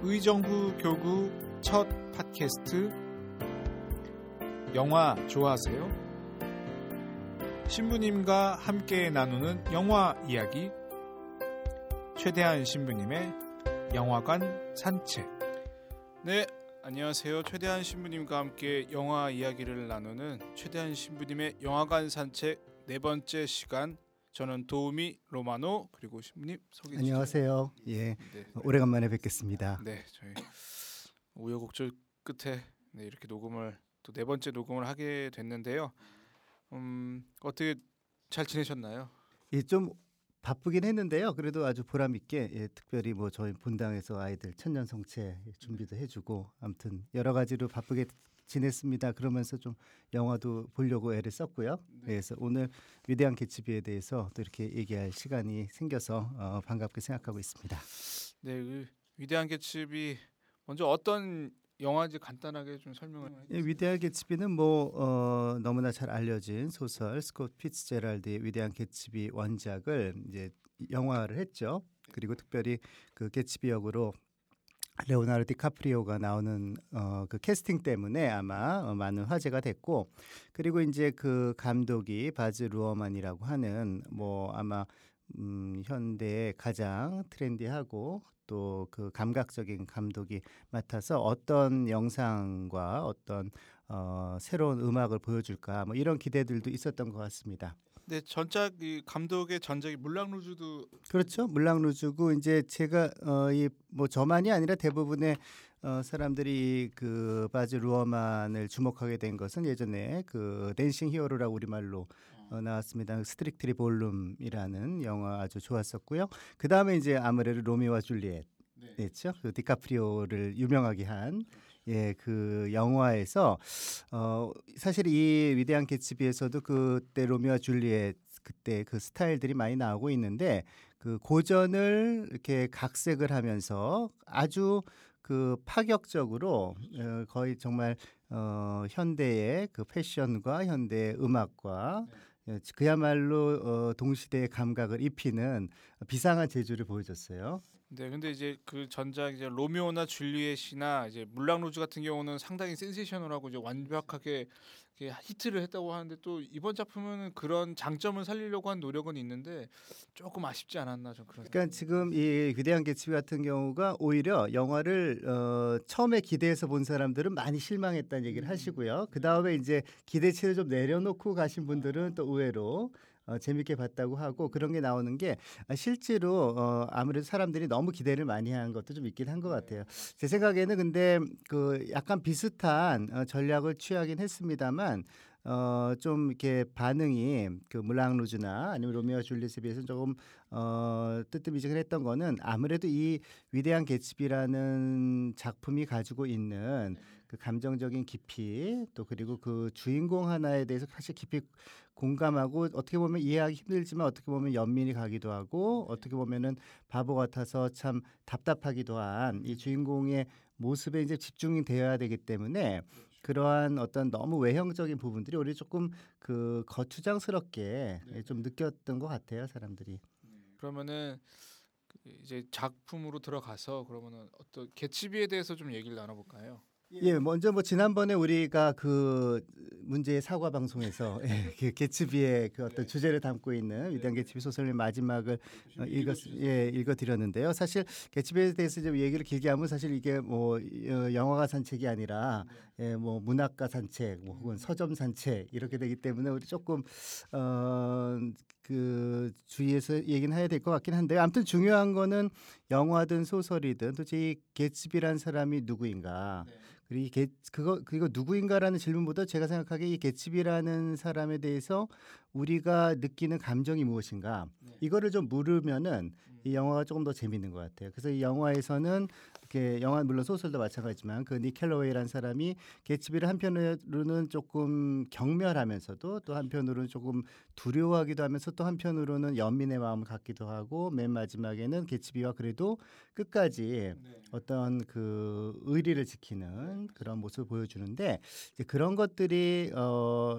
의정부 교구 첫 팟캐스트. 영화 좋아하세요? 신부님과 함께 나누는 영화 이야기. 최대한 신부님의 영화관 산책. 네 안녕하세요. 최대한 신부님과 함께 영화 이야기를 나누는 최대한 신부님의 영화관 산책 네 번째 시간 저는 도우미 로마노 그리고 신부님 소개 안녕하세요. 예, 네. 오래간만에 뵙겠습니다. 네, 저희 우여곡절 끝에 네, 이렇게 녹음을 또 네 번째 녹음을 하게 됐는데요. 음, 어떻게 잘 지내셨나요? 예, 좀 바쁘긴 했는데요. 그래도 아주 보람 있게 예, 특별히 뭐 저희 본당에서 아이들 천년 성체 준비도 해주고 아무튼 여러 가지로 바쁘게 지냈습니다. 그러면서 좀 영화도 보려고 애를 썼고요. 네. 그래서 오늘 위대한 개츠비에 대해서 또 이렇게 얘기할 시간이 생겨서 어, 반갑게 생각하고 있습니다. 네, 그 위대한 개츠비 먼저 어떤 영화인지 간단하게 좀 설명을 예, 위대한 개츠비는 뭐 어, 너무나 잘 알려진 소설 스콧 피츠제랄드의 위대한 개츠비 원작을 이제 영화를 했죠. 그리고 특별히 그 개츠비 역으로 레오나르도 디카프리오가 나오는 어, 그 캐스팅 때문에 아마 어, 많은 화제가 됐고 그리고 이제 그 감독이 바즈 루어만이라고 하는 뭐 아마 음, 현대의 가장 트렌디하고 또 그 감각적인 감독이 맡아서 어떤 영상과 어떤 어, 새로운 음악을 보여줄까 뭐 이런 기대들도 있었던 것 같습니다. 네, 전작 이 감독의 전작이 물랑루즈도 그렇죠. 물랑루즈고 이제 제가 어, 이 뭐 저만이 아니라 대부분의 어, 사람들이 그 바즈 루어만을 주목하게 된 것은 예전에 그 댄싱 히어로라고 우리말로 어, 나왔습니다. Strictly Ballroom이라는 영화 아주 좋았었고요. 그 다음에 이제 아무래도 로미오와 줄리엣 네. 냈죠. 그 디카프리오를 유명하게 한 예, 그 영화에서 어 사실 이 위대한 개츠비에서도 그때 로미오와 줄리엣 그때 그 스타일들이 많이 나오고 있는데 그 고전을 이렇게 각색을 하면서 아주 그 파격적으로 어, 거의 정말 어 현대의 그 패션과 현대 음악과 예, 그야말로 어, 동시대의 감각을 입히는 비상한 재주를 보여줬어요. 네, 근데 이제 그 전작 이제 로미오나 줄리엣이나 이제 물랑루즈 같은 경우는 상당히 센세이셔널하고 이제 완벽하게 히트를 했다고 하는데 또 이번 작품은 그런 장점을 살리려고 한 노력은 있는데 조금 아쉽지 않았나 좀 그런. 그러니까 지금 이 위대한 개츠비 같은 경우가 오히려 영화를 어, 처음에 기대해서 본 사람들은 많이 실망했다는 얘기를 하시고요. 그 다음에 이제 기대치를 좀 내려놓고 가신 분들은 또 의외로 어, 재밌게 봤다고 하고 그런 게 나오는 게 아, 실제로 어, 아무래도 사람들이 너무 기대를 많이 한 것도 좀 있긴 한 것 같아요. 제 생각에는 근데 그 약간 비슷한 어, 전략을 취하긴 했습니다만 어, 좀 이렇게 반응이 그 물랑 루즈나 아니면 로미오와 줄리엣에 비해서 조금 어, 뜨뜻미지근했던 거는 아무래도 이 위대한 개츠비라는 작품이 가지고 있는 그 감정적인 깊이 또 그리고 그 주인공 하나에 대해서 사실 깊이 공감하고 어떻게 보면 이해하기 힘들지만 어떻게 보면 연민이 가기도 하고 어떻게 보면은 바보 같아서 참 답답하기도 한 이 주인공의 모습에 이제 집중이 되어야 되기 때문에 그러한 어떤 너무 외형적인 부분들이 우리 조금 그 거추장스럽게 예, 좀 느꼈던 것 같아요 사람들이. 그러면은 그 이제 작품으로 들어가서 그러면은 어떤 개츠비에 대해서 좀 얘기를 나눠볼까요? 예, 먼저 뭐 지난번에 우리가 그 문제의 사과 방송에서 예, 그 개츠비의 그 어떤 주제를 담고 있는 위대한 개츠비 소설의 마지막을 어, 읽었 예 읽어 드렸는데요. 사실 개츠비에 대해서 좀 얘기를 길게 하면 사실 이게 뭐 어, 영화가 산책이 아니라 예, 뭐 문학가 산책, 뭐 혹은 서점 산책 이렇게 되기 때문에 우리 조금 어그 주의해서 얘기는 해야 될 것 같긴 한데요. 아무튼 중요한 거는 영화든 소설이든 도대체 이 개츠비란 사람이 누구인가? 그리고 이 개, 그거 그리고 누구인가라는 질문보다 제가 생각하기에 이 개츠비라는 사람에 대해서 우리가 느끼는 감정이 무엇인가. 이거를 좀 물으면은 이 영화가 조금 더 재밌는 것 같아요. 그래서 이 영화에서는 이렇게 영화 물론 소설도 마찬가지지만 그 니켈로웨이라는 사람이 개츠비를 한편으로는 조금 경멸하면서도 또 한편으로는 조금 두려워하기도 하면서 또 한편으로는 연민의 마음을 갖기도 하고 맨 마지막에는 개츠비와 그래도 끝까지 어떤 그 의리를 지키는 그런 모습을 보여주는데 이제 그런 것들이 어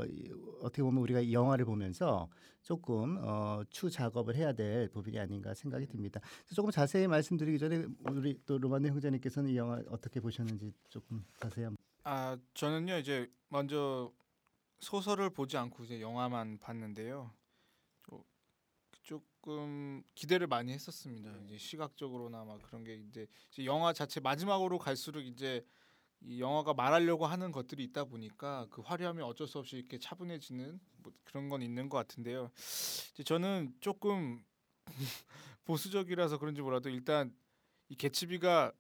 어떻게 보면 우리가 이 영화를 보면서 조금 어, 추 작업을 해야 될 부분이 아닌가 생각이 듭니다. 조금 자세히 말씀드리기 전에 우리 또 로마노 형제님께서는 이 영화 어떻게 보셨는지 조금 자세히 한번. 아 저는요 이제 먼저 소설을 보지 않고 이제 영화만 봤는데요. 좀- 조금 기대를 많이 했었습니다. 이제 시각적으로나 막 그런 게 이제 영화 자체 마지막으로 갈수록 이제 이 영화가 말하려고 하는 것들이 있다 보니까 그 화려함이 어쩔 수 없이 이렇게 차분해지는 뭐 그런 건 있는 것 같은데요. 이제 저는 조금 보수적이라서 그런지 몰라도 일단 이 개츠비가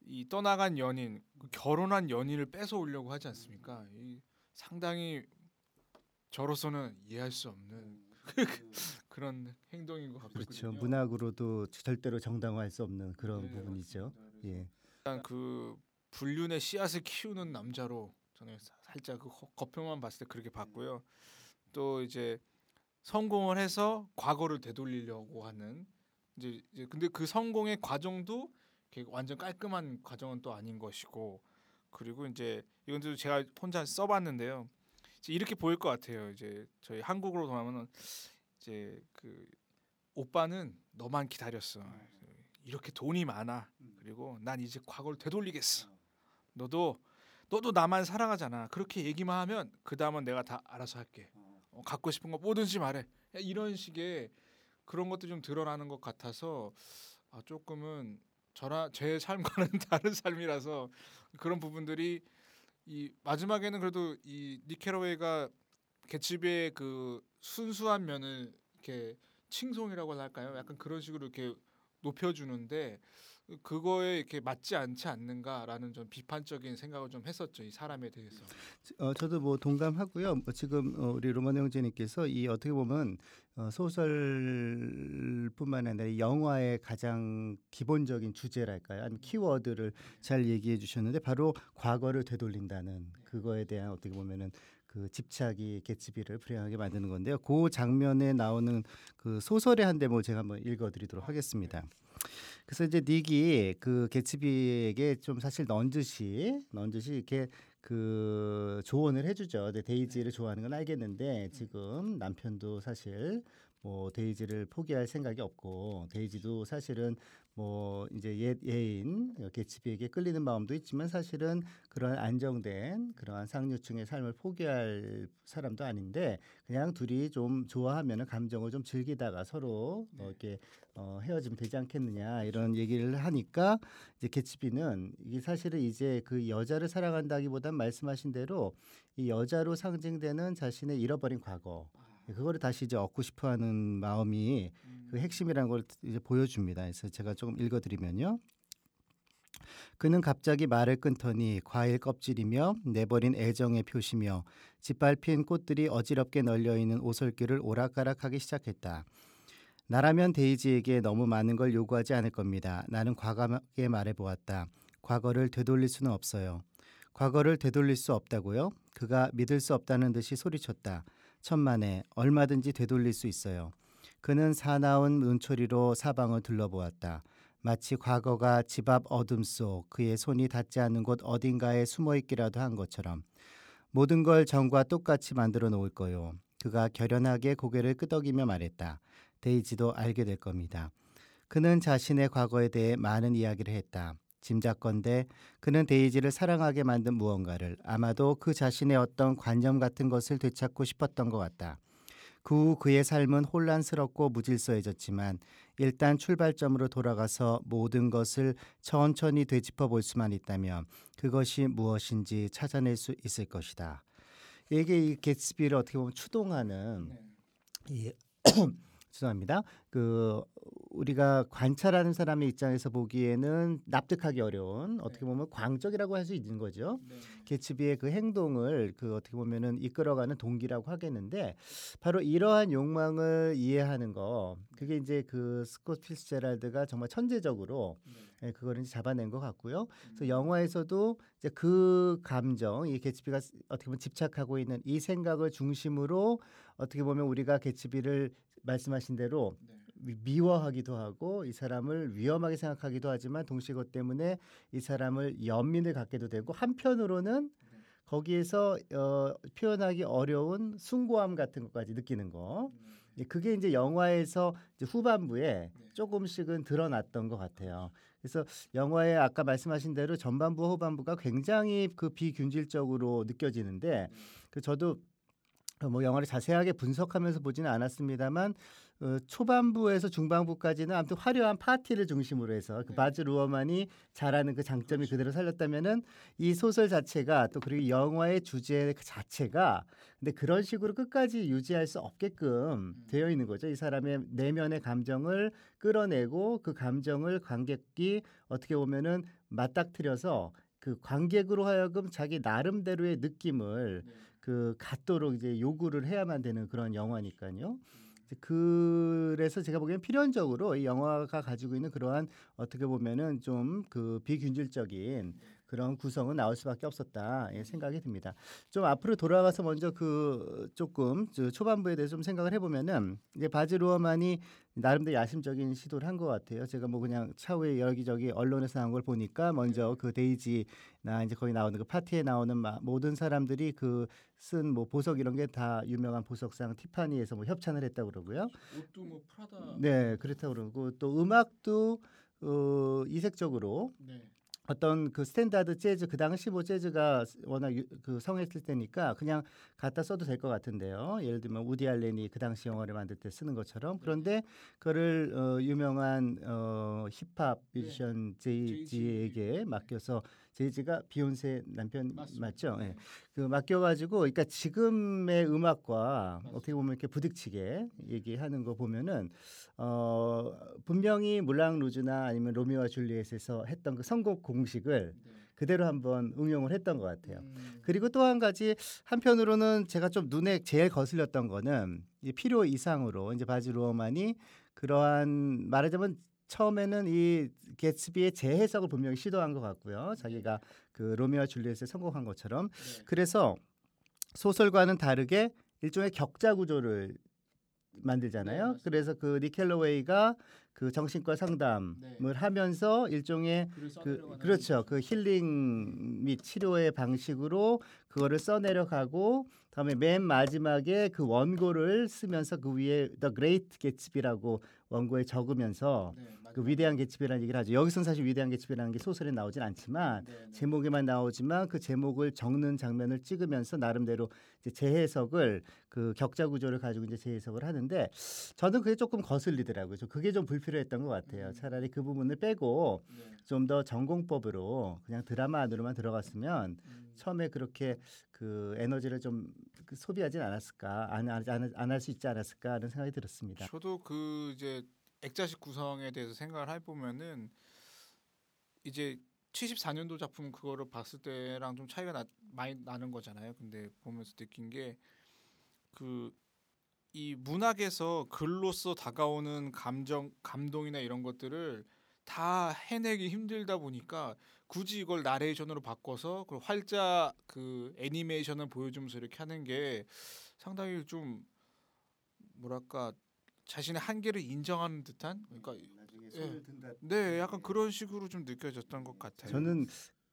이 떠나간 연인, 그 결혼한 연인을 뺏어 오려고 하지 않습니까? 이 상당히 저로서는 이해할 수 없는 그런 행동인 것 같거든요. 그렇죠. 문학으로도 절대로 정당화할 수 없는 그런 네, 부분이죠. 맞습니다. 예. 일단 그 불륜의 씨앗을 키우는 남자로 저는 사- 살짝 그 거- 겉표만 봤을 때 그렇게 봤고요. 또 이제 성공을 해서 과거를 되돌리려고 하는 이제, 이제 근데 그 성공의 과정도 완전 깔끔한 과정은 또 아닌 것이고 그리고 이제 이건 또 제가 혼자 써봤는데요. 이렇게 보일 것 같아요. 이제 저희 한국으로 돌아오면은 이제 그 오빠는 너만 기다렸어. 이렇게 돈이 많아. 그리고 난 이제 과거를 되돌리겠어. 너도 너도 나만 사랑하잖아. 그렇게 얘기만 하면 그 다음은 내가 다 알아서 할게. 어, 갖고 싶은 거 뭐든지 말해. 야, 이런 식의 그런 것도 좀 드러나는 것 같아서 아, 조금은 저라 제 삶과는 다른 삶이라서 그런 부분들이 이 마지막에는 그래도 이 니케로웨이가 개츠비의 그 순수한 면을 이렇게 칭송이라고 할까요? 약간 그런 식으로 이렇게 높여주는데 그거에 이렇게 맞지 않지 않는가라는 좀 비판적인 생각을 좀 했었죠 이 사람에 대해서. 어, 저도 뭐 동감하고요. 뭐 지금 어, 우리 로만 형제님께서 이 어떻게 보면 어, 소설뿐만 아니라 이 영화의 가장 기본적인 주제랄까요? 아니면 키워드를 잘 얘기해 주셨는데 바로 과거를 되돌린다는 그거에 대한 어떻게 보면은 그 집착이 개츠비를 불행하게 만드는 건데요. 그 장면에 나오는 그 소설의 한 대목 제가 한번 읽어드리도록 하겠습니다. 그래서 이제 닉이 그 개츠비에게 좀 사실 넌듯이 넌듯이 이렇게 그 조언을 해주죠. 근데 데이지를 좋아하는 건 알겠는데 지금 남편도 사실 뭐 데이지를 포기할 생각이 없고 데이지도 사실은 뭐 이제 옛 예인 개츠비에게 끌리는 마음도 있지만 사실은 그런 안정된 그러한 상류층의 삶을 포기할 사람도 아닌데 그냥 둘이 좀 좋아하면은 감정을 좀 즐기다가 서로 뭐 이렇게 어, 헤어지면 되지 않겠느냐 이런 얘기를 하니까 이제 개츠비는 이게 사실은 이제 그 여자를 사랑한다기보단 말씀하신 대로 이 여자로 상징되는 자신의 잃어버린 과거 그거를 다시 이제 얻고 싶어하는 마음이 그 핵심이라는 걸 이제 보여줍니다. 그래서 제가 조금 읽어드리면요. 그는 갑자기 말을 끊더니 과일 껍질이며 내버린 애정의 표시며 짓밟힌 꽃들이 어지럽게 널려 있는 오솔길을 오락가락하기 시작했다. 나라면 데이지에게 너무 많은 걸 요구하지 않을 겁니다. 나는 과감하게 말해 보았다. 과거를 되돌릴 수는 없어요. 과거를 되돌릴 수 없다고요? 그가 믿을 수 없다는 듯이 소리쳤다. 천만에 얼마든지 되돌릴 수 있어요. 그는 사나운 눈초리로 사방을 둘러보았다. 마치 과거가 집 앞 어둠 속 그의 손이 닿지 않는 곳 어딘가에 숨어 있기라도 한 것처럼 모든 걸 전과 똑같이 만들어 놓을 거요. 그가 결연하게 고개를 끄덕이며 말했다. 데이지도 알게 될 겁니다. 그는 자신의 과거에 대해 많은 이야기를 했다. 짐작건대 그는 데이지를 사랑하게 만든 무언가를 아마도 그 자신의 어떤 관념 같은 것을 되찾고 싶었던 것 같다. 그 후 그의 삶은 혼란스럽고 무질서해졌지만 일단 출발점으로 돌아가서 모든 것을 천천히 되짚어 볼 수만 있다면 그것이 무엇인지 찾아낼 수 있을 것이다. 이게 이 개츠비를 어떻게 보면 추동하는 이 죄송합니다. 그 우리가 관찰하는 사람의 입장에서 보기에는 납득하기 어려운 어떻게 보면 광적이라고 할 수 있는 거죠. 개츠비의 그 행동을 그 어떻게 보면은 이끌어가는 동기라고 하겠는데 바로 이러한 욕망을 이해하는 거 그게 이제 그 스콧 필스제랄드가 정말 천재적으로 예, 그거를 잡아낸 것 같고요. 그래서 영화에서도 이제 그 감정 이 개츠비가 어떻게 보면 집착하고 있는 이 생각을 중심으로 어떻게 보면 우리가 개츠비를 말씀하신 대로 미- 미워하기도 하고 이 사람을 위험하게 생각하기도 하지만 동시에 그것 때문에 이 사람을 연민을 갖게도 되고 한편으로는 거기에서 어, 표현하기 어려운 숭고함 같은 것까지 느끼는 거. 예, 그게 이제 영화에서 이제 후반부에 조금씩은 드러났던 것 같아요. 그래서 영화에 아까 말씀하신 대로 전반부 후반부가 굉장히 그 비균질적으로 느껴지는데 그 저도 뭐 영화를 자세하게 분석하면서 보지는 않았습니다만 어, 초반부에서 중반부까지는 아무튼 화려한 파티를 중심으로 해서 그 네. 바즈 루어만이 잘하는 그 장점이 그대로 살렸다면은 이 소설 자체가 또 그리고 영화의 주제 그 자체가 근데 그런 식으로 끝까지 유지할 수 없게끔 음. 되어 있는 거죠. 이 사람의 내면의 감정을 끌어내고 그 감정을 관객이 어떻게 보면은 맞닥뜨려서 그 관객으로 하여금 자기 나름대로의 느낌을 네. 그 갖도록 이제 요구를 해야만 되는 그런 영화니까요. 그래서 제가 보기엔 필연적으로 이 영화가 가지고 있는 그러한 어떻게 보면은 좀 그 비균질적인 그런 구성은 나올 수밖에 없었다 예, 생각이 듭니다. 좀 앞으로 돌아가서 먼저 그 조금 저 초반부에 대해서 좀 생각을 해보면은 이제 바즈 루어만이 나름대로 야심적인 시도를 한 것 같아요. 제가 뭐 그냥 차후에 여기저기 언론에서 나온 걸 보니까 먼저 그 데이지나 이제 거기 나오는 그 파티에 나오는 마- 모든 사람들이 그 쓴 뭐 보석 이런 게 다 유명한 보석상 티파니에서 뭐 협찬을 했다고 그러고요. 옷도 뭐 프라다. 네, 그렇다고 그러고 또 음악도 어, 이색적으로 네. 어떤 그 스탠다드 재즈 그 당시 뭐 재즈가 워낙 유, 그 성했을 때니까 그냥 갖다 써도 될 것 같은데요. 예를 들면 우디 알렌이 그 당시 영화를 만들 때 쓰는 것처럼. 그런데 그거를 어, 유명한 어, 힙합 뮤지션 제이지에게. 맡겨서 제이지가 비욘세 남편 맞습니다. 맞죠? 예. 네. 그 맡겨가지고 그러니까 지금의 음악과 맞습니다. 어떻게 보면 이렇게 부딪히게 얘기하는 거 보면은 어 분명히 물랑 루즈나 아니면 로미오와 줄리엣에서 했던 그 선곡 공식을 네. 그대로 한번 응용을 했던 것 같아요. 음. 그리고 또 한 가지 한편으로는 제가 좀 눈에 제일 거슬렸던 거는 이 필요 이상으로 이제 바지 루어만이 그러한 말하자면 처음에는 이 개츠비의 재해석을 분명히 시도한 것 같고요. 자기가 그 로미오와 줄리엣에 성공한 것처럼 네. 그래서 소설과는 다르게 일종의 격자 구조를 만들잖아요. 네. 그래서 그 니켈로웨이가 그 정신과 상담을 네. 하면서 일종의 그 그렇죠. 그 힐링 및 치료의 방식으로 그거를 써내려가고 다음에 맨 마지막에 그 원고를 쓰면서 그 위에 The Great Gatsby라고 원고에 적으면서 네, 그. 위대한 개츠비라는 얘기를 하죠. 여기서는 사실 위대한 개츠비라는 게 소설에 나오진 않지만 네, 네. 제목에만 나오지만 그 제목을 적는 장면을 찍으면서 나름대로 이제 재해석을 그 격자 구조를 가지고 이제 재해석을 하는데 저는 그게 조금 거슬리더라고요. 저 그게 좀 불필요했던 것 같아요. 음. 차라리 그 부분을 빼고 네. 좀더 전공법으로 그냥 드라마 안으로만 들어갔으면 음. 처음에 그렇게 그 에너지를 좀그 소비하진 않았을까 안할 수 있지 않았을까 하는 생각이 들었습니다. 저도 그 이제 액자식 구성에 대해서 생각을 해보면은 이제 74년도 작품 그거를 봤을 때랑 좀 차이가 나, 많이 나는 거잖아요. 근데 보면서 느낀 게 그 이 문학에서 글로써 다가오는 감정, 감동이나 이런 것들을 다 해내기 힘들다 보니까 굳이 이걸 나레이션으로 바꿔서 그 활자 그 애니메이션을 보여주면서 이렇게 하는 게 상당히 좀 뭐랄까 자신의 한계를 인정하는 듯한 그러니까 나중에 손을 네 약간 그런 식으로 좀 느껴졌던 것 같아요. 저는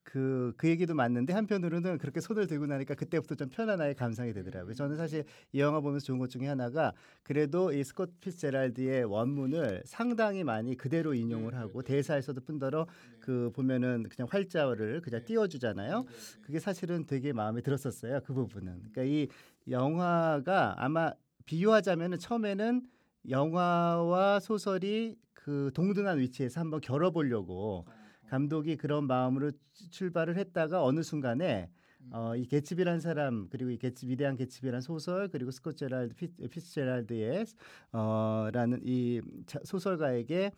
그, 그 얘기도 맞는데 한편으로는 그렇게 손을 들고 나니까 그때부터 좀 편안하게 감상이 되더라고요. 저는 사실 이 영화 보면서 좋은 것 중에 하나가 그래도 이 스콧 피츠제랄드의 원문을 상당히 많이 그대로 인용을 네, 하고 네, 네. 대사에서도 뿐더러 네. 그 보면은 그냥 활자를 그냥 네. 띄워주잖아요. 그게 사실은 되게 마음에 들었었어요. 그 부분은. 그러니까 이 영화가 아마 비유하자면은 처음에는 영화와 소설이 그 동등한 위치에서 한번 겨뤄보려고 어, 어. 감독이 그런 마음으로 출- 출발을 했다가 어느 순간에 음. 어, 이 개츠비라는 사람 그리고 이 개츠 위대한 개츠비라는 소설 그리고 스콧 제랄드 피, 피츠제랄드의 어라는 이 자- 소설가에게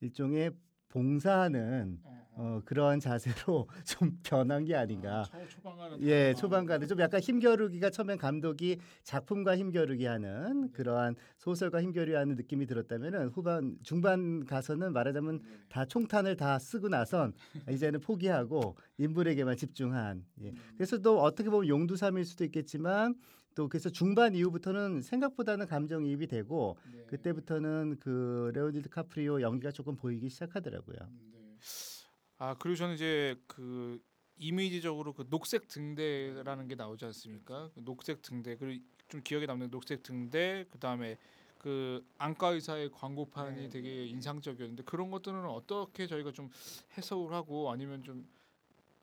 일종의 봉사하는 어, 어. 어, 그러한 자세로 좀 변한 게 아닌가. 아, 초, 초반과는 예, 다른 초반과는 좀 약간 힘겨루기가 처음엔 감독이 작품과 힘겨루기 하는 그러한 소설과 힘겨루기 하는 느낌이 들었다면은 후반 중반 가서는 말하자면 네. 다 총탄을 다 쓰고 나선 이제는 포기하고 인물에게만 집중한. 예. 음. 그래서 또 어떻게 보면 용두사미일 수도 있겠지만 또 그래서 중반 이후부터는 생각보다는 감정이입이 되고 네. 그때부터는 그 레오 디카프리오 연기가 조금 보이기 시작하더라고요. 음, 네. 아 그리고 저는 이제 그 이미지적으로 그 녹색 등대라는 게 나오지 않습니까? 그 녹색 등대 그리고 좀 기억에 남는 녹색 등대 그 다음에 그 안과 의사의 광고판이 네. 되게 인상적이었는데 그런 것들은 어떻게 저희가 좀 해석을 하고 아니면 좀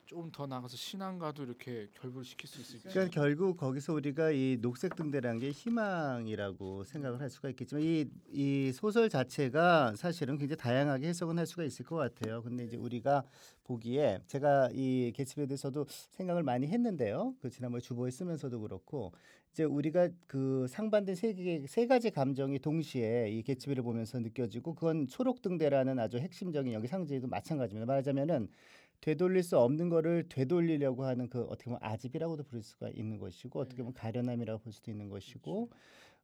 좀더 나가서 신앙과도 이렇게 결부시킬 수 있을지. 그러니까 결국 거기서 우리가 이 녹색 등대라는 게 희망이라고 생각을 할 수가 있겠지만 이, 이 소설 자체가 사실은 굉장히 다양하게 해석은 할 수가 있을 것 같아요. 근데 이제 우리가 보기에 제가 이 개츠비에 대해서도 생각을 많이 했는데요. 그 지난번에 주보에 쓰면서도 그렇고 이제 우리가 그 상반된 세, 개, 세 가지 감정이 동시에 이 개츠비를 보면서 느껴지고 그건 초록 등대라는 아주 핵심적인 여기 상징도 마찬가지입니다. 말하자면은 되돌릴 수 없는 거를 되돌리려고 하는 그 어떻게 보면 아집이라고도 부를 수가 있는 것이고 어떻게 보면 가련함이라고 볼 수도 있는 것이고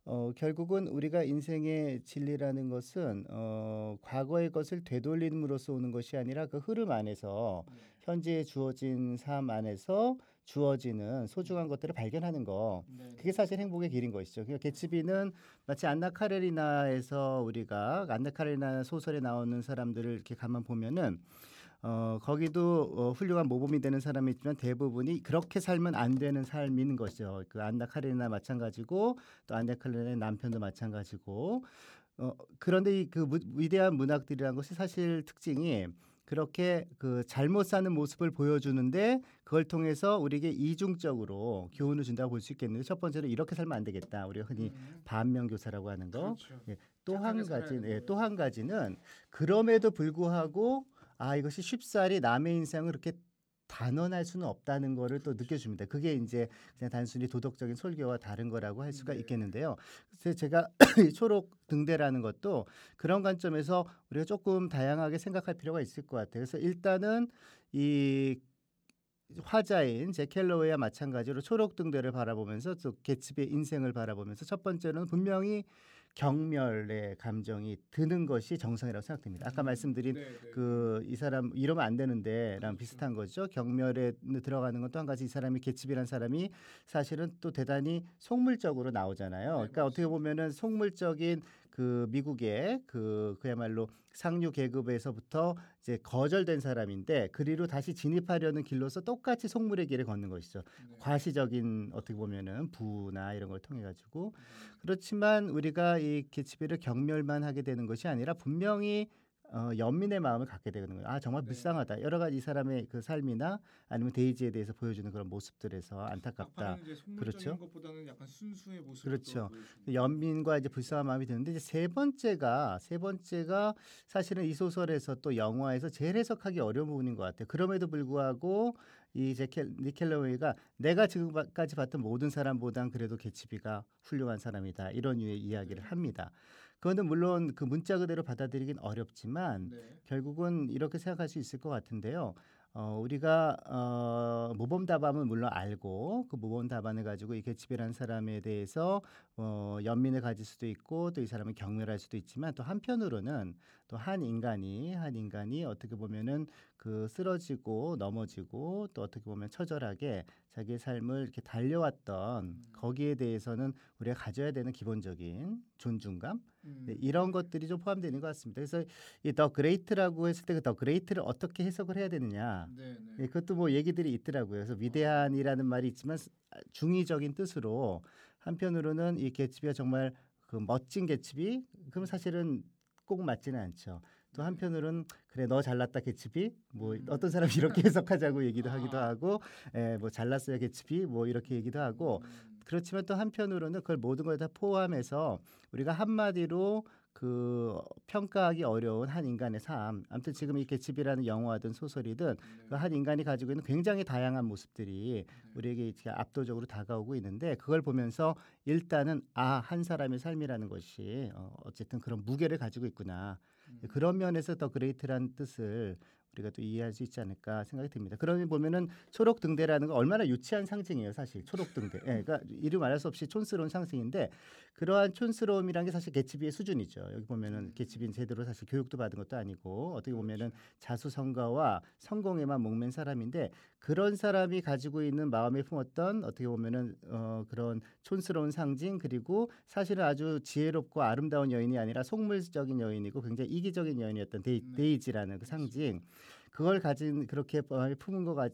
어, 결국은 우리가 인생의 진리라는 것은 어, 과거의 것을 되돌림으로써 오는 것이 아니라 그 흐름 안에서 현재에 주어진 삶 안에서 주어지는 소중한 것들을 발견하는 거 네. 그게 사실 행복의 길인 것이죠. 그러니까 개츠비는 마치 안나 카레리나에서 우리가 안나 카레리나 소설에 나오는 사람들을 이렇게 가만 보면은 어 거기도 어, 훌륭한 모범이 되는 사람이 있지만 대부분이 그렇게 살면 안 되는 삶인 것이죠. 그 안나 카레리나 마찬가지고 또 안나 카레리나의 남편도 마찬가지고 어 그런데 이 그 위대한 문학들이라는 것이 사실 특징이 그렇게 그 잘못 사는 모습을 보여주는데 그걸 통해서 우리에게 이중적으로 교훈을 준다고 볼 수 있겠는데 첫 번째로 이렇게 살면 안 되겠다. 우리가 흔히 음, 반면교사라고 하는 거. 그렇죠. 또한 착하게 살아야 가지는 예. 또 한 가지는 그럼에도 불구하고 아 이것이 쉽사리 남의 인생을 그렇게 단언할 수는 없다는 거를 또 느껴줍니다. 그게 이제 그냥 단순히 도덕적인 설교와 다른 거라고 할 수가 네. 있겠는데요. 그래서 제가 이 초록 등대라는 것도 그런 관점에서 우리가 조금 다양하게 생각할 필요가 있을 것 같아요. 그래서 일단은 이 화자인 제 켈러웨이와 마찬가지로 초록 등대를 바라보면서 또 개츠비의 인생을 바라보면서 첫 번째로는 분명히 경멸의 감정이 드는 것이 정상이라고 생각됩니다. 아까 음, 말씀드린 네, 네. 그이 사람 이러면 안 되는데랑 그렇죠. 비슷한 거죠. 경멸에 들어가는 건 또 한 가지 이 사람이 개츠비란 사람이 사실은 또 대단히 속물적으로 나오잖아요. 그러니까 어떻게 보면은 속물적인 그 미국의 그 그야말로 상류 계급에서부터 이제 거절된 사람인데 그리로 다시 진입하려는 길로서 똑같이 속물의 길을 걷는 것이죠. 네. 과시적인 어떻게 보면은 부나 이런 걸 통해 가지고 그렇지만 우리가 이 개츠비를 경멸만 하게 되는 것이 아니라 분명히 어, 연민의 마음을 갖게 되는 거예요. 아 정말 네. 불쌍하다. 여러 가지 이 사람의 그 삶이나 아니면 데이지에 대해서 보여주는 그런 모습들에서 안타깝다. 그렇죠. 것보다는 약간 순수의 모습을 그렇죠. 연민과 이제 불쌍한 마음이 드는데 이제 세 번째가 세 번째가 사실은 이 소설에서 또 영화에서 제일 해석하기 어려운 부분인 것 같아요. 그럼에도 불구하고 이 제켈 니켈러웨이가 내가 지금까지 봤던 모든 사람보단 그래도 개츠비가 훌륭한 사람이다 이런 유의 이야기를 합니다. 그거는 물론 그 문자 그대로 받아들이긴 어렵지만 네. 결국은 이렇게 생각할 수 있을 것 같은데요. 어, 우리가 어, 모범 답안은 물론 알고 그 모범 답안을 가지고 이 개츠비라는 사람에 대해서 어, 연민을 가질 수도 있고 또 이 사람을 경멸할 수도 있지만 또 한편으로는 또 한 인간이 한 인간이 어떻게 보면은 그 쓰러지고 넘어지고 또 어떻게 보면 처절하게 자기의 삶을 이렇게 달려왔던 음. 거기에 대해서는 우리가 가져야 되는 기본적인 존중감 음. 네, 이런 것들이 좀 포함되는 것 같습니다. 그래서 이 The Great라고 했을 때 그 The Great를 어떻게 해석을 해야 되느냐 네, 그것도 뭐 얘기들이 있더라고요. 그래서 위대한이라는 말이 있지만 스- 아, 중의적인 뜻으로 한편으로는 이 개츠비가 정말 그 멋진 개츠비 그럼 사실은 꼭 맞지는 않죠. 또 한편으로는 그래 너 잘났다 개츠비 뭐 음. 어떤 사람이 이렇게 해석하자고 얘기도 하기도 아. 하고 예, 뭐 잘났어요 개츠비 뭐 이렇게 얘기도 하고 음. 그렇지만 또 한편으로는 그걸 모든 걸 다 포함해서 우리가 한마디로 그 평가하기 어려운 한 인간의 삶. 아무튼 지금 이 개츠비라는 영화든 소설이든 네. 그 한 인간이 가지고 있는 굉장히 다양한 모습들이 우리에게 이렇게 압도적으로 다가오고 있는데 그걸 보면서 일단은 아 한 사람의 삶이라는 것이 어, 어쨌든 그런 무게를 가지고 있구나. 음. 그런 면에서 The Great란 뜻을 우리가 또 이해할 수 있지 않을까 생각이 듭니다. 그러면 보면은 초록 등대라는 건 얼마나 유치한 상징이에요, 사실 초록 등대. 예, 그러니까 이루 말할 수 없이 촌스러운 상징인데 그러한 촌스러움이란 게 사실 개츠비의 수준이죠. 여기 보면은 개츠비는 제대로 사실 교육도 받은 것도 아니고 어떻게 보면은 자수성가와 성공에만 목맨 사람인데 그런 사람이 가지고 있는 마음에 품었던 어떻게 보면은 어, 그런 촌스러운 상징 그리고 사실은 아주 지혜롭고 아름다운 여인이 아니라 속물적인 여인이고 굉장히 이기적인 여인이었던 데이, 네. 데이지라는 그 상징 그걸 가진 그렇게 마음에 품은 거 가,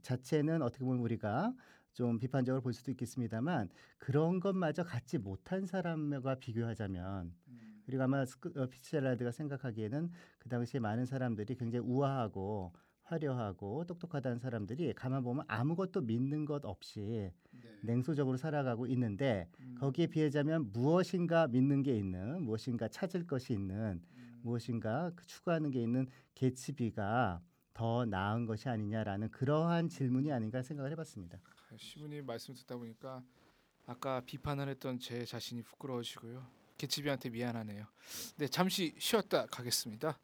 자체는 어떻게 보면 우리가 좀 비판적으로 볼 수도 있겠습니다만 그런 것마저 갖지 못한 사람과 비교하자면 음. 그리고 아마 어, 피츠젤라드가 생각하기에는 그 당시에 많은 사람들이 굉장히 우아하고 화려하고 똑똑하다는 사람들이 가만 보면 아무것도 믿는 것 없이 네. 냉소적으로 살아가고 있는데 음. 거기에 비하자면 무엇인가 믿는 게 있는 무엇인가 찾을 것이 있는 음. 무엇인가 그 추구하는 게 있는 개츠비가 더 나은 것이 아니냐라는 그러한 질문이 아닌가 생각을 해봤습니다. 시부님 말씀 듣다 보니까 아까 비판을 했던 제 자신이 부끄러워지고요. 개츠비한테 미안하네요. 네, 잠시 쉬었다 가겠습니다.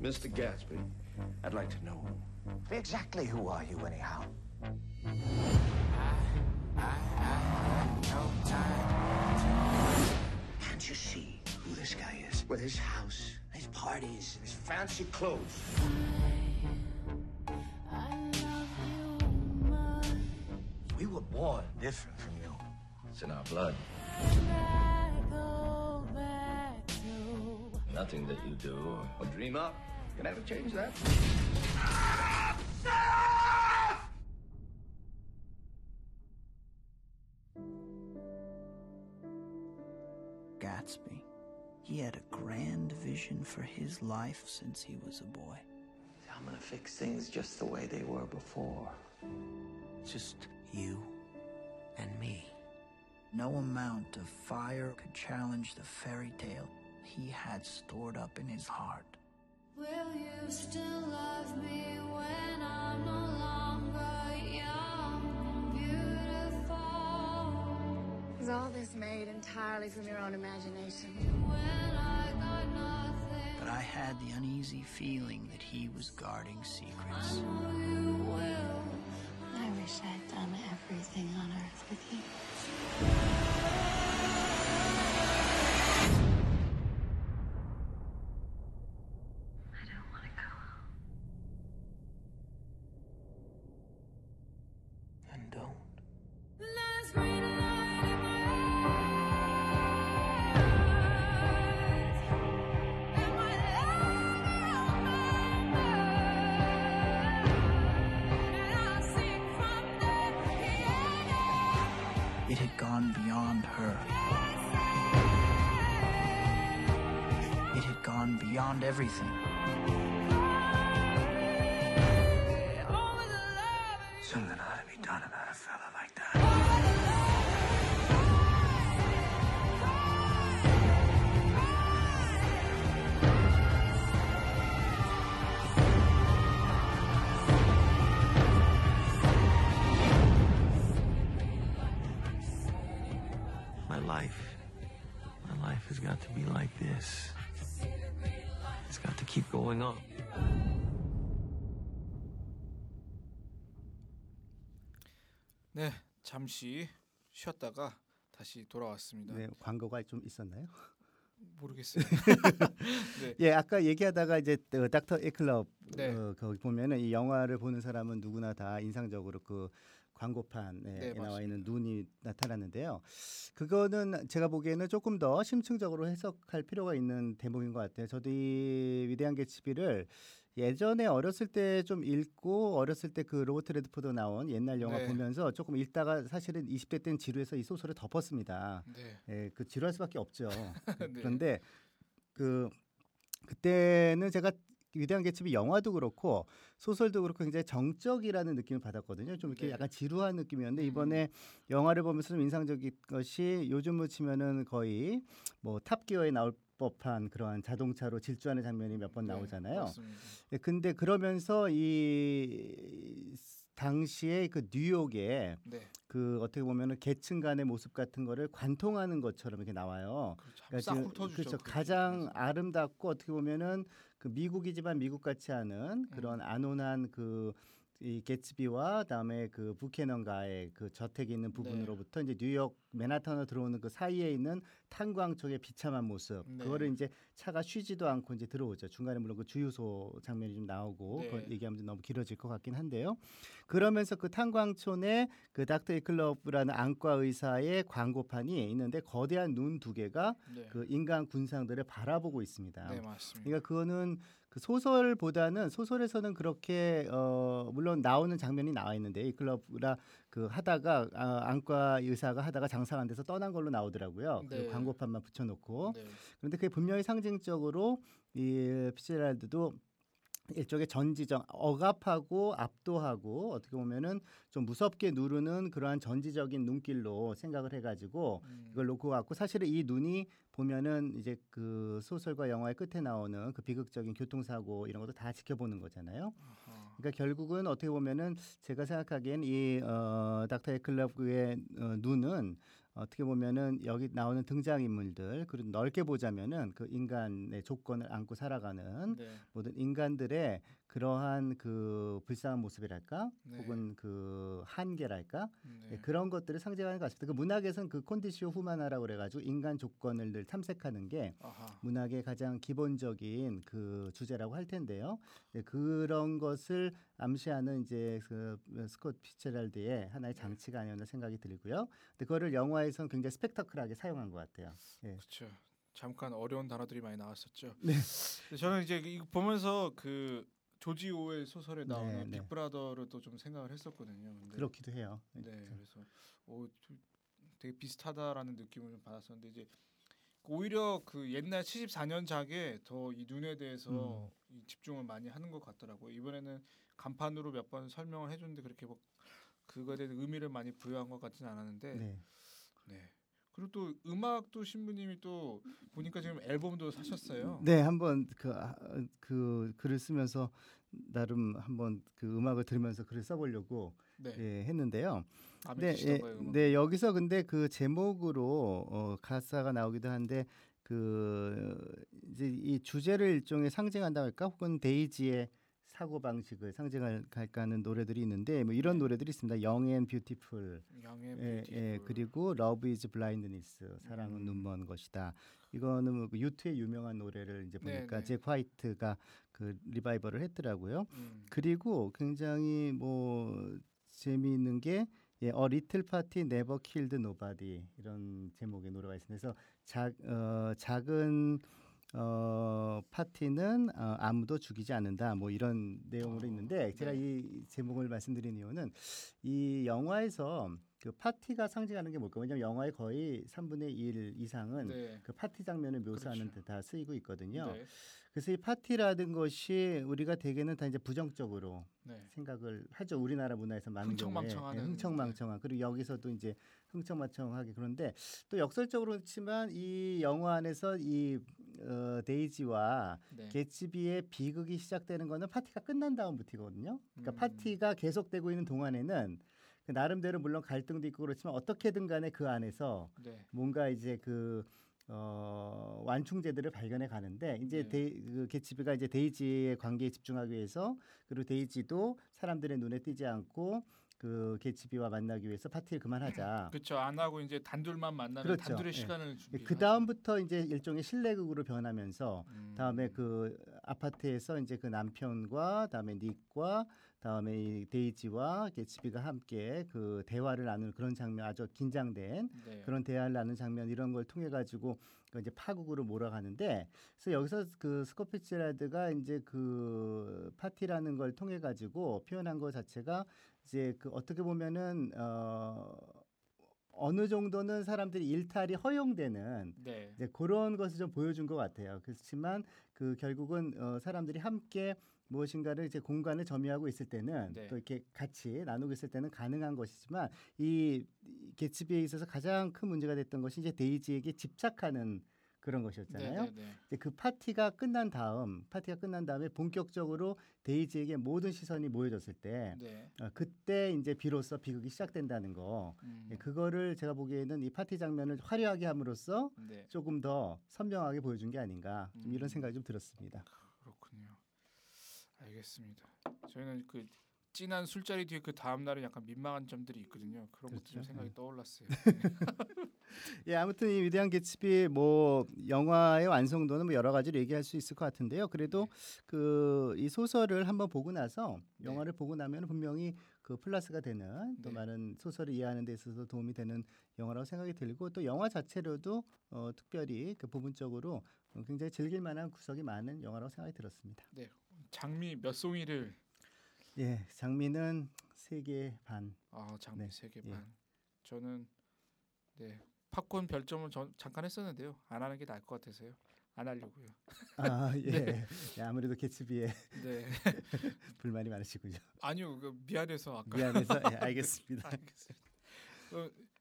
Mr. Gatsby, I'd like to know Exactly who are you, anyhow? Can't you see who this guy is? With his house, his parties, his fancy clothes. We were born different from you. it's in our blood. Nothing that you do or dream up can ever change that. Gatsby. He had a grand vision for his life since he was a boy. I'm gonna fix things just the way they were before. Just you and me. No amount of fire could challenge the fairy tale he had stored up in his heart. Will you still love me Is all this made entirely from your own imagination? When I got nothing, But I had the uneasy feeling that he was guarding secrets. you will. I wish I'd done everything on earth with you. Everything. Keep going on. 네, 잠시 쉬었다가 다시 돌아왔습니다. 네, 광고가 좀 있었나요? 모르겠어요. 네, 예, 아까 얘기하다가 이제 그 닥터 에클럽 네. 어, 거기 보면은 이 영화를 보는 사람은 누구나 다 인상적으로 그 광고판에 네, 나와 있는. 눈이 나타났는데요. 그거는 제가 보기에는 조금 더 심층적으로 해석할 필요가 있는 대목인 것 같아요. 저도 이 위대한 개츠비를 예전에 어렸을 때 좀 읽고 어렸을 때 그 로버트 레드포드 나온 옛날 영화 네. 보면서 조금 읽다가 사실은 20대 때는 지루해서 이 소설을 덮었습니다. 네, 예, 그 지루할 수밖에 없죠. 네. 그런데 그 그때는 제가 위대한 개츠비 영화도 그렇고 소설도 그렇고 굉장히 정적이라는 느낌을 받았거든요. 좀 이렇게 네. 약간 지루한 느낌이었는데 이번에 영화를 보면서 좀 인상적인 것이 요즘으로 치면은 거의 뭐 탑기어에 나올 법한 그러한 자동차로 질주하는 장면이 몇번 네, 나오잖아요. 예, 근데 그러면서 이 당시에 그 뉴욕에 네, 그 어떻게 보면은 계층 간의 모습 같은 거를 관통하는 것처럼 이렇게 나와요. 그싹 지금 훑어주죠. 그렇죠. 그 가장. 아름답고 어떻게 보면은 그 미국이지만 미국 같지 않은 그런 음. 안온한 그이 개츠비와 다음에 그 부캐넌가의 그 저택이 있는 네. 부분으로부터 이제 뉴욕 맨하탄으로 들어오는 그 사이에 있는 탄광 쪽의 비참한 모습 네. 그거를 이제 차가 쉬지도 않고 이제 들어오죠 중간에 물론 그 주유소 장면이 좀 나오고 네. 얘기하면 좀 너무 길어질 것 같긴 한데요 그러면서 그 탄광촌에 그 닥터 이클럽이라는 안과 의사의 광고판이 있는데 거대한 눈 두 개가 네, 그 인간 군상들을 바라보고 있습니다. 네 맞습니다. 그러니까 그거는 그 소설보다는 소설에서는 그렇게 어 물론 나오는 장면이 나와 있는데 이 클럽이라 그 하다가 아, 안과 의사가 하다가 장사가 안 돼서 떠난 걸로 나오더라고요. 네. 그 광고판만 붙여놓고 네. 그런데 그게 분명히 상징적으로 이 피츠제랄드도 일종의 전지적 억압하고 압도하고 어떻게 보면은 좀 무섭게 누르는 그러한 전지적인 눈길로 생각을 해가지고 음. 이걸 놓고 갖고 사실은 이 눈이 보면은 이제 그 소설과 영화의 끝에 나오는 그 비극적인 교통사고 이런 것도 다 지켜보는 거잖아요. 아하. 그러니까 결국은 어떻게 보면은 제가 생각하기엔 이 어, 닥터 에클럽의 어, 눈은 어떻게 보면은 여기 나오는 등장 인물들 그리고 넓게 보자면은 그 인간의 조건을 안고 살아가는 네. 모든 인간들의 그러한 그 불쌍한 모습이랄까 네. 혹은 그 한계랄까 네. 예, 그런 것들을 상징하는 것 같습니다. 그 문학에서는 그 콘디시오 후마나라고 그래가지고 인간 조건을 늘 탐색하는 게 아하. 문학의 가장 기본적인 그 주제라고 할 텐데요. 네, 그런 것을 암시하는 이제 그 스콧 피체랄드의 하나의 장치가 아니었나 생각이 들고요. 근데 그거를 영화에서는 굉장히 스펙타클하게 사용한 것 같아요. 예. 그렇죠. 잠깐 어려운 단어들이 많이 나왔었죠. 네. 저는 이제 보면서 그 조지 오웰 소설에 나오는 네, 네. 빅브라더를 또 좀 생각을 했었거든요. 그렇기도 해요. 네, 그래서 오, 좀 되게 비슷하다라는 느낌을 좀 받았었는데 이제 오히려 그 옛날 74년작에 더 이 눈에 대해서 음. 이 집중을 많이 하는 것 같더라고요. 이번에는 간판으로 몇 번 설명을 해줬는데 그렇게 뭐 그거에 대한 의미를 많이 부여한 것 같지는 않았는데 네. 네. 그리고 또 음악도 신부님이 또 보니까 지금 앨범도 사셨어요. 네, 한번 그, 아, 그 글을 쓰면서 나름 한번 그 음악을 들으면서 글을 써보려고 네. 예, 했는데요. 네, 예? 네 여기서 근데 그 제목으로 어, 가사가 나오기도 한데 그 이제 이 주제를 일종의 상징한다 할까 혹은 데이지의 사고 방식을 상징할까 하는 노래들이 있는데 뭐 이런 네. 노래들이 있습니다. Beautiful, Young and 예, Beautiful. 예, 그리고 Love is Blindness, 사랑은 음. 눈먼 것이다. 이거는 뭐 그 U2의 유명한 노래를 이제 네, 보니까 네. 잭 화이트가 그 리바이벌을 했더라고요. 음. 그리고 굉장히 뭐 재미있는 게 예, A Little Party Never Killed Nobody 이런 제목의 노래가 있습니다. 그래서 작 어, 작은 어, 파티는 어, 아무도 죽이지 않는다. 뭐 이런 내용으로 어, 있는데 제가 네. 이 제목을 말씀드린 이유는 이 영화에서 그 파티가 상징하는 게 뭘까? 왜냐하면 영화의 거의 3분의 1 이상은 네. 그 파티 장면을 묘사하는 그렇죠. 데다 쓰이고 있거든요. 네. 그래서 이 파티라는 것이 우리가 대개는 다 이제 부정적으로 네. 생각을 하죠. 우리나라 문화에서 많은 흥청망청하는, 경우에 예, 흥청망청한 그리고 여기서도 이제 흥청망청하게 그런데 또 역설적으로 그렇지만 이 영화 안에서 이 어, 데이지와 네. 개츠비의 비극이 시작되는 거는 파티가 끝난 다음부터거든요. 그러니까 음. 파티가 계속되고 있는 동안에는 그 나름대로 물론 갈등도 있고 그렇지만 어떻게든 간에 그 안에서 네. 뭔가 이제 그 어, 완충제들을 발견해 가는데 이제 네. 데이, 그 개츠비가 이제 데이지의 관계에 집중하기 위해서 그리고 데이지도 사람들의 눈에 띄지 않고 그 개츠비와 만나기 위해서 파티를 그만하자. 그렇죠. 안 하고 이제 단둘만 만나는 그렇죠. 단둘의 예. 시간을. 그 다음부터 이제 일종의 실내극으로 변하면서 음. 다음에 그 아파트에서 이제 그 남편과 다음에 닉과 다음에 이 데이지와 개츠비가 함께 그 대화를 나누는 그런 장면 아주 긴장된 네. 그런 대화를 나누는 장면 이런 걸 통해 가지고 그 이제 파국으로 몰아가는데 그래서 여기서 그 스콧 피츠제럴드가 이제 그 파티라는 걸 통해 가지고 표현한 것 자체가 이제 그 어떻게 보면은 어 어느 정도는 사람들이 일탈이 허용되는 네. 이제 그런 것을 좀 보여준 것 같아요. 그렇지만 그 결국은 어, 사람들이 함께 무엇인가를 이제 공간을 점유하고 있을 때는 네. 또 이렇게 같이 나누고 있을 때는 가능한 것이지만 이, 이 개츠비에 있어서 가장 큰 문제가 됐던 것이 이제 데이지에게 집착하는 그런 것이었잖아요. 네, 네, 네. 이제 그 파티가 끝난 다음 파티가 끝난 다음에 본격적으로 데이지에게 모든 시선이 모여졌을 때 네. 어, 그때 이제 비로소 비극이 시작된다는 거 음. 예, 그거를 제가 보기에는 이 파티 장면을 화려하게 함으로써 네. 조금 더 선명하게 보여준 게 아닌가 좀 음. 이런 생각이 좀 들었습니다. 그렇군요. 알겠습니다. 저희는 그 진한 술자리 뒤에 그 다음 날은 약간 민망한 점들이 있거든요. 그런 그렇죠. 생각이 네. 떠올랐어요. 예, 아무튼 이 위대한 개츠비 뭐 영화의 완성도는 뭐 여러 가지로 얘기할 수 있을 것 같은데요. 그래도 그이 소설을 한번 보고 나서 네. 영화를 보고 나면 분명히 그 플러스가 되는 또 네. 많은 소설을 이해하는 데 있어서 도움이 되는 영화라고 생각이 들고 또 영화 자체로도 어, 특별히 그 부분적으로 어, 굉장히 즐길 만한 구석이 많은 영화라고 생각이 들었습니다. 네. 장미 몇 송이를 예, 장미는 세 개 반. 아 장미 네, 세개 예. 반. 저는 네 팝콘 별점을 전, 잠깐 했었는데요. 안 하는 게 나을 것 같아서요. 안 하려고요. 아, 예. 예, 아무래도 개츠비에 네. 불만이 많으시군요. 아니요. 그 미안해서 아까. 미안해서 예, 알겠습니다. 알겠습니다.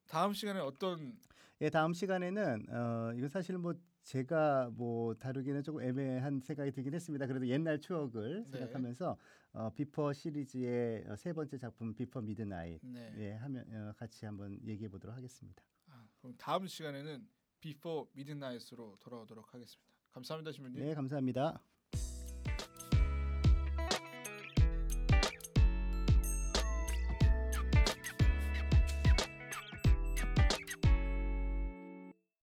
다음 시간에 어떤 예, 다음 시간에는 어 이거 사실 뭐 제가 뭐 다루기는 조금 애매한 생각이 들긴 했습니다. 그래도 옛날 추억을 네. 생각하면서 어 Before 시리즈의 어, 세 번째 작품 Before Midnight 네. 예, 하면 어, 같이 한번 얘기해 보도록 하겠습니다. 아, 그럼 다음 시간에는 Before Midnight으로 돌아오도록 하겠습니다. 감사합니다, 신부님. 네, 감사합니다.